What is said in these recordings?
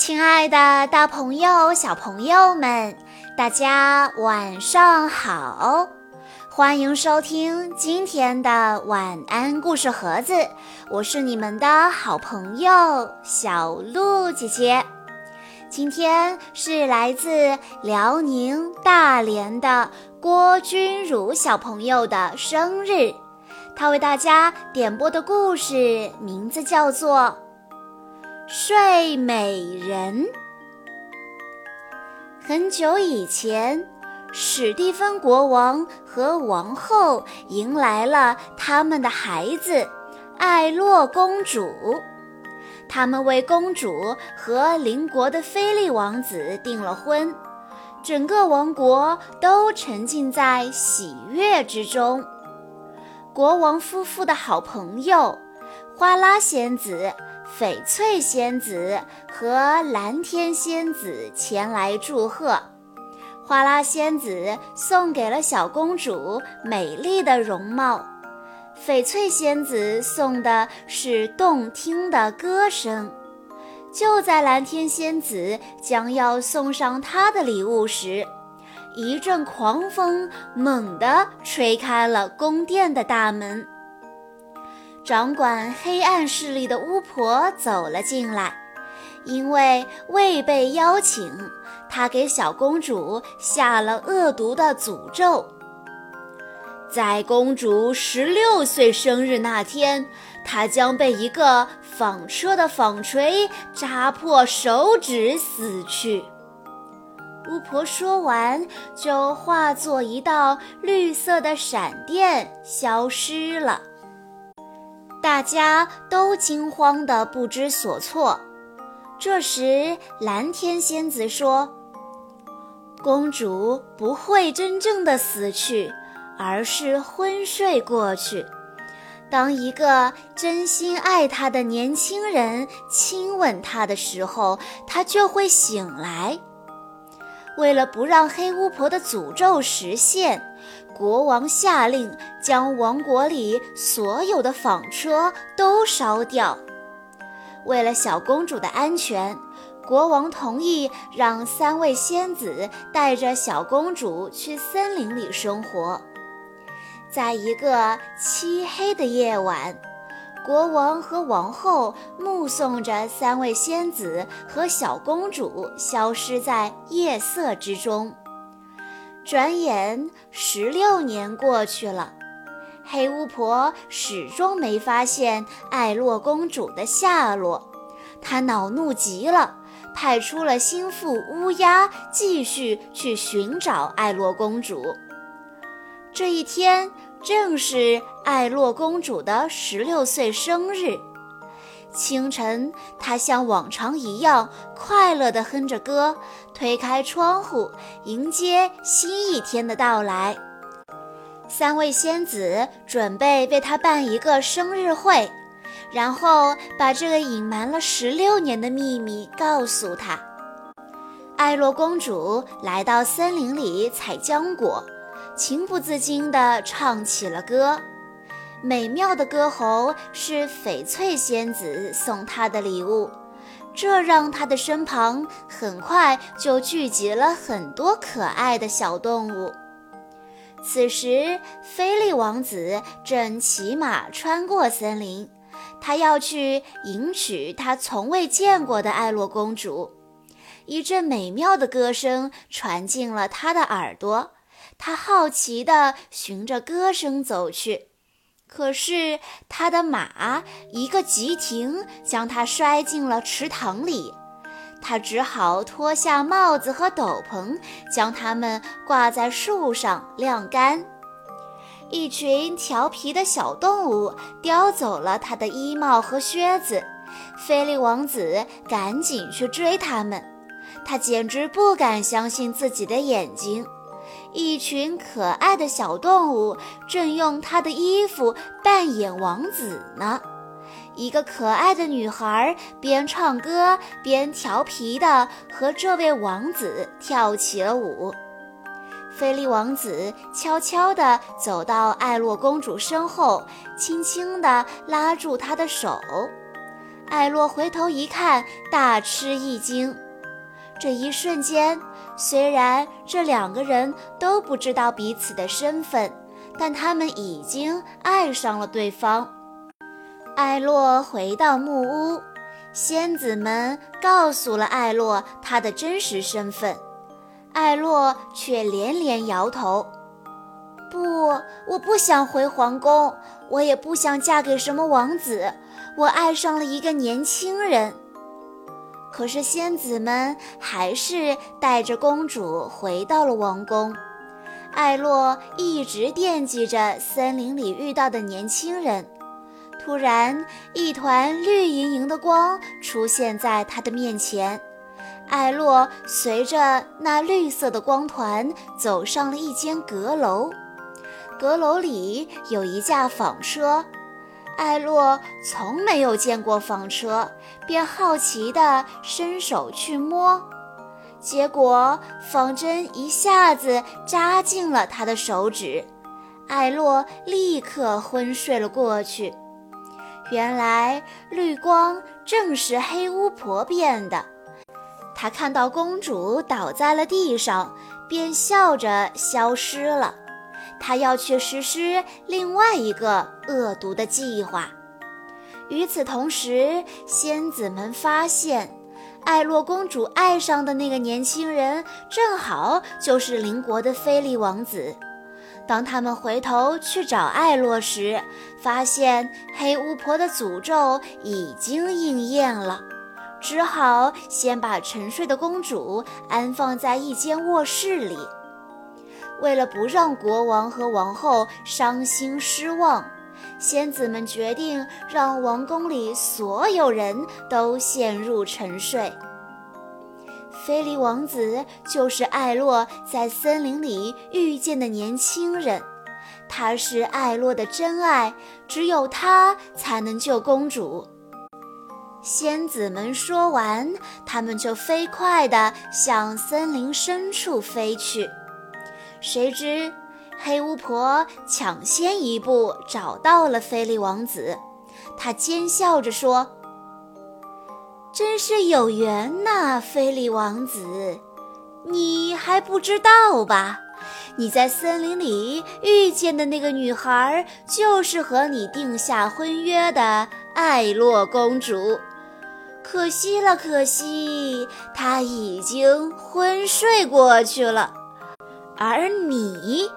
亲爱的，大朋友、小朋友们，大家晚上好！欢迎收听今天的晚安故事盒子，我是你们的好朋友小鹿姐姐。今天是来自辽宁大连的郭君如小朋友的生日，他为大家点播的故事名字叫做。睡美人。很久以前，史蒂芬国王和王后迎来了他们的孩子艾洛公主。他们为公主和邻国的菲利王子订了婚，整个王国都沉浸在喜悦之中。国王夫妇的好朋友花拉仙子。翡翠仙子和蓝天仙子前来祝贺，花拉仙子送给了小公主美丽的容貌，翡翠仙子送的是动听的歌声。就在蓝天仙子将要送上她的礼物时，一阵狂风猛地吹开了宫殿的大门。掌管黑暗势力的巫婆走了进来，因为未被邀请，她给小公主下了恶毒的诅咒。在公主十六岁生日那天，她将被一个纺车的纺锤扎破手指死去。巫婆说完，就化作一道绿色的闪电消失了。大家都惊慌得不知所措。这时，蓝天仙子说：“公主不会真正的死去，而是昏睡过去。当一个真心爱她的年轻人亲吻她的时候，她就会醒来。”为了不让黑巫婆的诅咒实现，国王下令将王国里所有的纺车都烧掉。为了小公主的安全，国王同意让三位仙子带着小公主去森林里生活。在一个漆黑的夜晚。国王和王后目送着三位仙子和小公主消失在夜色之中。转眼十六年过去了，黑巫婆始终没发现艾洛公主的下落。她恼怒极了，派出了心腹乌鸦继续去寻找艾洛公主。这一天。正是艾洛公主的十六岁生日。清晨，他像往常一样快乐地哼着歌，推开窗户迎接新一天的到来。三位仙子准备为她办一个生日会，然后把这个隐瞒了十六年的秘密告诉她。艾洛公主来到森林里采浆果。情不自禁地唱起了歌，美妙的歌喉是翡翠仙子送她的礼物，这让她的身旁很快就聚集了很多可爱的小动物。此时，菲利王子正骑马穿过森林，他要去迎娶他从未见过的艾洛公主。一阵美妙的歌声传进了他的耳朵。他好奇地循着歌声走去，可是他的马一个急停，将他摔进了池塘里。他只好脱下帽子和斗篷，将它们挂在树上晾干。一群调皮的小动物叼走了他的衣帽和靴子，菲利王子赶紧去追他们。他简直不敢相信自己的眼睛。一群可爱的小动物正用他的衣服扮演王子呢。一个可爱的女孩边唱歌边调皮地和这位王子跳起了舞。菲利王子悄悄地走到艾洛公主身后，轻轻地拉住她的手。艾洛回头一看，大吃一惊。这一瞬间，虽然这两个人都不知道彼此的身份，但他们已经爱上了对方。艾洛回到木屋，仙子们告诉了艾洛他的真实身份，艾洛却连连摇头：“不，我不想回皇宫，我也不想嫁给什么王子，我爱上了一个年轻人。”可是仙子们还是带着公主回到了王宫。艾洛一直惦记着森林里遇到的年轻人。突然，一团绿莹莹的光出现在他的面前。艾洛随着那绿色的光团走上了一间阁楼。阁楼里有一架纺车。艾洛从没有见过纺车，便好奇地伸手去摸，结果纺针一下子扎进了他的手指，艾洛立刻昏睡了过去。原来绿光正是黑巫婆变的，她看到公主倒在了地上，便笑着消失了。他要去实施另外一个恶毒的计划。与此同时，仙子们发现，艾洛公主爱上的那个年轻人，正好就是邻国的菲利王子。当他们回头去找艾洛时，发现黑巫婆的诅咒已经应验了，只好先把沉睡的公主安放在一间卧室里。为了不让国王和王后伤心失望，仙子们决定让王宫里所有人都陷入沉睡。菲利王子就是艾洛在森林里遇见的年轻人，他是艾洛的真爱，只有他才能救公主。仙子们说完，他们就飞快地向森林深处飞去。谁知，黑巫婆抢先一步找到了菲利王子，她奸笑着说：“真是有缘呐，菲利王子，你还不知道吧？你在森林里遇见的那个女孩，就是和你定下婚约的艾洛公主。可惜了，可惜，她已经昏睡过去了。”而你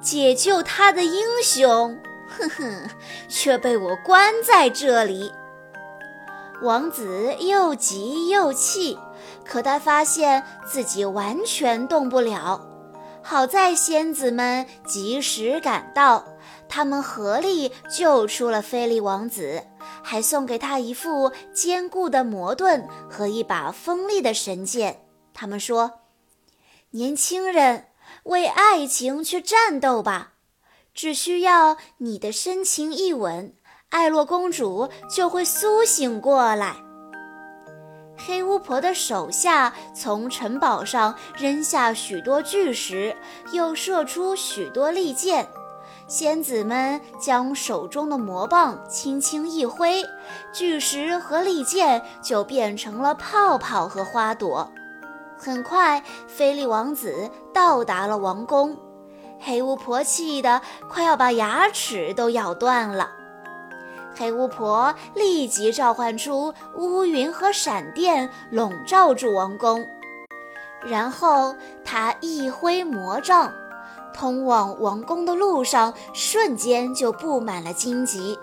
解救他的英雄，哼哼，却被我关在这里。王子又急又气，可他发现自己完全动不了。好在仙子们及时赶到，他们合力救出了菲利王子，还送给他一副坚固的魔盾和一把锋利的神剑。他们说：“年轻人。”为爱情去战斗吧！只需要你的深情一吻，艾洛公主就会苏醒过来。黑巫婆的手下从城堡上扔下许多巨石，又射出许多利剑。仙子们将手中的魔棒轻轻一挥，巨石和利剑就变成了泡泡和花朵。很快，菲利王子到达了王宫。黑巫婆气得快要把牙齿都咬断了。黑巫婆立即召唤出乌云和闪电，笼罩住王宫。然后她一挥魔杖，通往王宫的路上瞬间就布满了荆棘。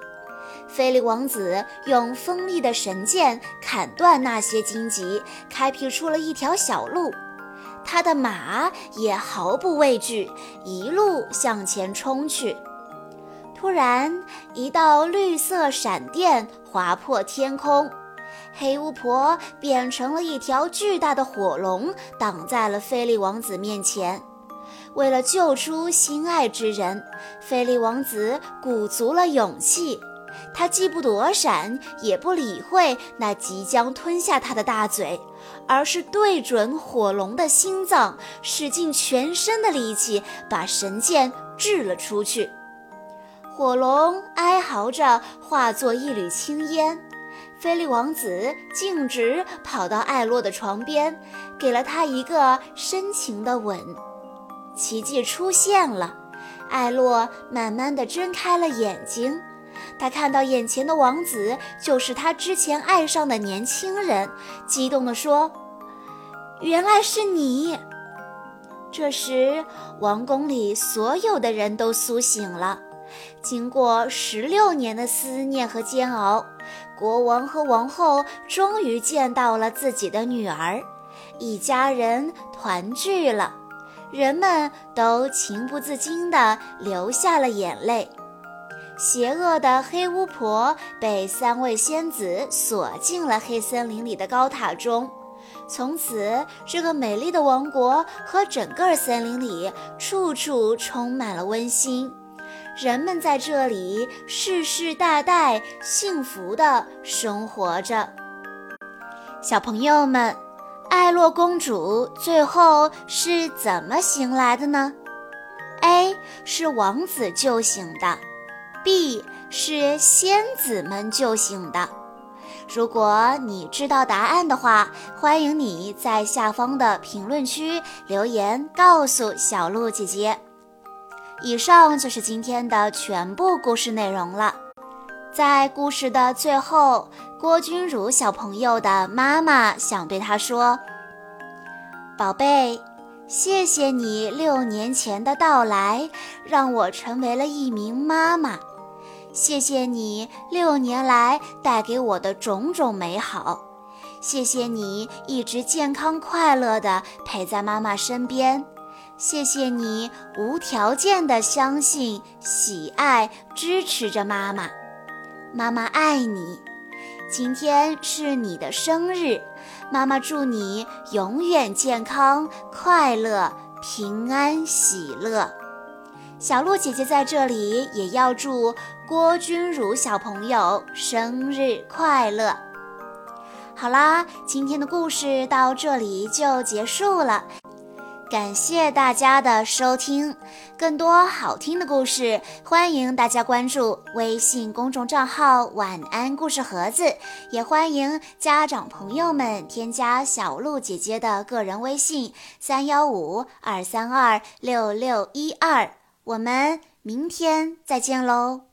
菲利王子用锋利的神剑砍断那些荆棘，开辟出了一条小路。他的马也毫不畏惧，一路向前冲去。突然，一道绿色闪电划破天空，黑巫婆变成了一条巨大的火龙，挡在了菲利王子面前。为了救出心爱之人，菲利王子鼓足了勇气。他既不躲闪，也不理会那即将吞下他的大嘴，而是对准火龙的心脏，使尽全身的力气，把神剑掷了出去。火龙哀嚎着，化作一缕青烟。菲利王子径直跑到艾洛的床边，给了他一个深情的吻。奇迹出现了，艾洛慢慢地睁开了眼睛。他看到眼前的王子就是他之前爱上的年轻人，激动地说：“原来是你！”这时，王宫里所有的人都苏醒了。经过十六年的思念和煎熬，国王和王后终于见到了自己的女儿，一家人团聚了。人们都情不自禁地流下了眼泪。邪恶的黑巫婆被三位仙子锁进了黑森林里的高塔中。从此，这个美丽的王国和整个森林里处处充满了温馨。人们在这里世世代代幸福地生活着。小朋友们，艾洛公主最后是怎么醒来的呢？A 是王子救醒的，B 是仙子们救醒的。如果你知道答案的话，欢迎你在下方的评论区留言告诉小鹿姐姐。以上就是今天的全部故事内容了。在故事的最后，郭君如小朋友的妈妈想对他说：“宝贝，谢谢你六年前的到来，让我成为了一名妈妈。”谢谢你六年来带给我的种种美好，谢谢你一直健康快乐地陪在妈妈身边，谢谢你无条件地相信、喜爱、支持着妈妈，妈妈爱你。今天是你的生日，妈妈祝你永远健康、快乐、平安、喜乐。小鹿姐姐在这里也要祝郭君如小朋友生日快乐。好啦，今天的故事到这里就结束了，感谢大家的收听。更多好听的故事，欢迎大家关注微信公众账号“晚安故事盒子”，也欢迎家长朋友们添加小鹿姐姐的个人微信：三幺五二三二六六一二。我们明天再见喽。